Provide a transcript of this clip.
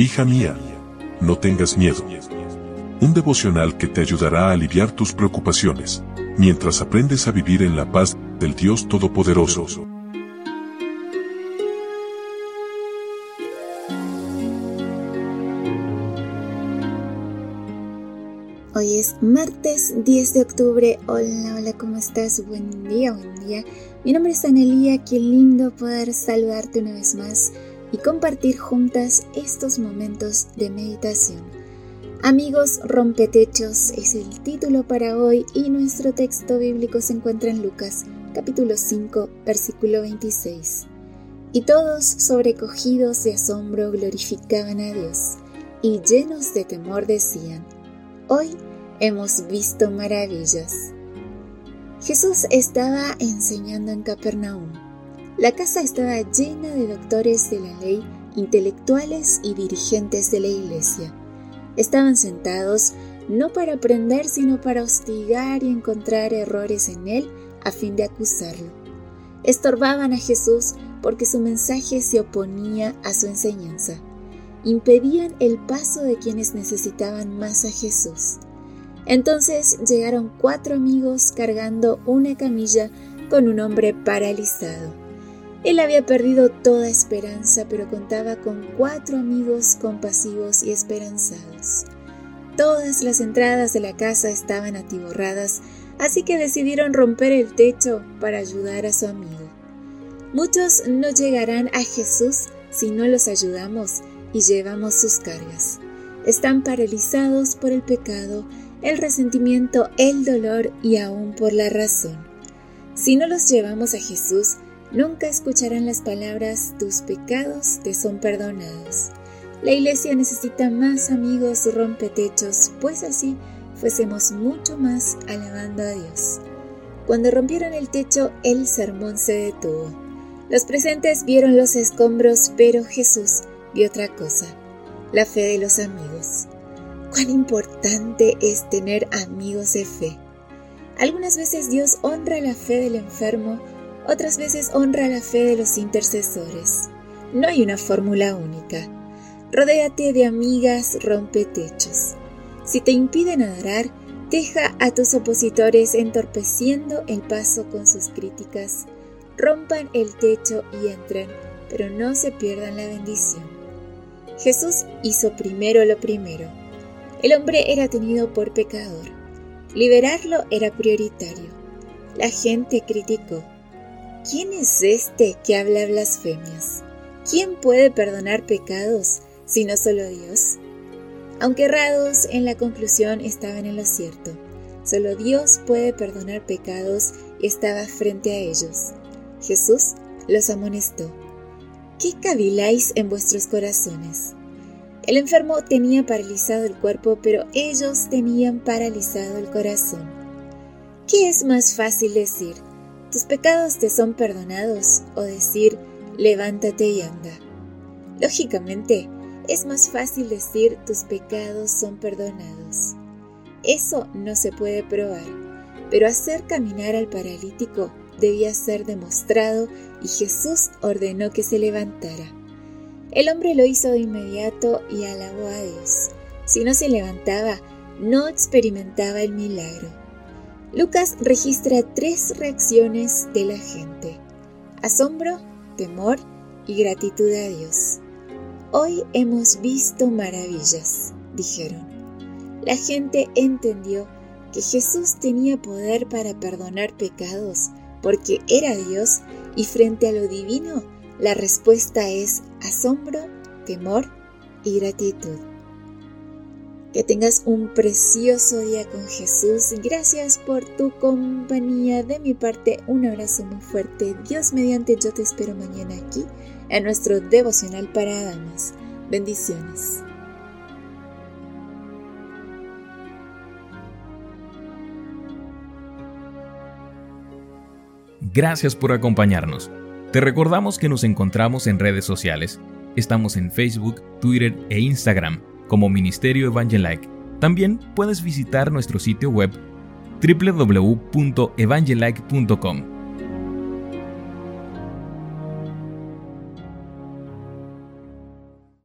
Hija mía, no tengas miedo. Un devocional que te ayudará a aliviar tus preocupaciones, mientras aprendes a vivir en la paz del Dios Todopoderoso. Hoy es martes 10 de octubre. Hola, hola, ¿cómo estás? Buen día, buen día. Mi nombre es Anelia, qué lindo poder saludarte una vez más y compartir juntas estos momentos de meditación. Amigos rompetechos es el título para hoy y nuestro texto bíblico se encuentra en Lucas capítulo 5 versículo 26. Y todos sobrecogidos de asombro glorificaban a Dios y llenos de temor decían, hoy hemos visto maravillas. Jesús estaba enseñando en Capernaum. La casa estaba llena de doctores de la ley, intelectuales y dirigentes de la iglesia. Estaban sentados no para aprender, sino para hostigar y encontrar errores en él a fin de acusarlo. Estorbaban a Jesús porque su mensaje se oponía a su enseñanza. Impedían el paso de quienes necesitaban más a Jesús. Entonces llegaron cuatro amigos cargando una camilla con un hombre paralizado. Él había perdido toda esperanza, pero contaba con cuatro amigos compasivos y esperanzados. Todas las entradas de la casa estaban atiborradas, así que decidieron romper el techo para ayudar a su amigo. Muchos no llegarán a Jesús si no los ayudamos y llevamos sus cargas. Están paralizados por el pecado el resentimiento, el dolor y aún por la razón. Si no los llevamos a Jesús, nunca escucharán las palabras tus pecados te son perdonados. La iglesia necesita más amigos rompetechos, pues así fuésemos mucho más alabando a Dios. Cuando rompieron el techo, el sermón se detuvo. Los presentes vieron los escombros, pero Jesús vio otra cosa, la fe de los amigos cuán importante es tener amigos de fe. Algunas veces Dios honra la fe del enfermo, otras veces honra la fe de los intercesores. No hay una fórmula única. Rodéate de amigas rompetechos. Si te impiden adorar, deja a tus opositores entorpeciendo el paso con sus críticas. Rompan el techo y entren, pero no se pierdan la bendición. Jesús hizo primero lo primero el hombre era tenido por pecador. Liberarlo era prioritario. La gente criticó. ¿Quién es este que habla blasfemias? ¿Quién puede perdonar pecados si no solo Dios? Aunque errados en la conclusión estaban en lo cierto. Solo Dios puede perdonar pecados y estaba frente a ellos. Jesús los amonestó. ¿Qué caviláis en vuestros corazones? El enfermo tenía paralizado el cuerpo, pero ellos tenían paralizado el corazón. ¿Qué es más fácil decir? Tus pecados te son perdonados o decir, levántate y anda. Lógicamente, es más fácil decir tus pecados son perdonados. Eso no se puede probar, pero hacer caminar al paralítico debía ser demostrado y Jesús ordenó que se levantara. El hombre lo hizo de inmediato y alabó a Dios. Si no se levantaba, no experimentaba el milagro. Lucas registra tres reacciones de la gente. Asombro, temor y gratitud a Dios. Hoy hemos visto maravillas, dijeron. La gente entendió que Jesús tenía poder para perdonar pecados porque era Dios y frente a lo divino la respuesta es asombro, temor y gratitud. Que tengas un precioso día con Jesús. Gracias por tu compañía. De mi parte, un abrazo muy fuerte. Dios mediante, yo te espero mañana aquí en nuestro devocional para damas. Bendiciones. Gracias por acompañarnos. Te recordamos que nos encontramos en redes sociales. Estamos en Facebook, Twitter e Instagram como Ministerio Evangelike. También puedes visitar nuestro sitio web www.evangelike.com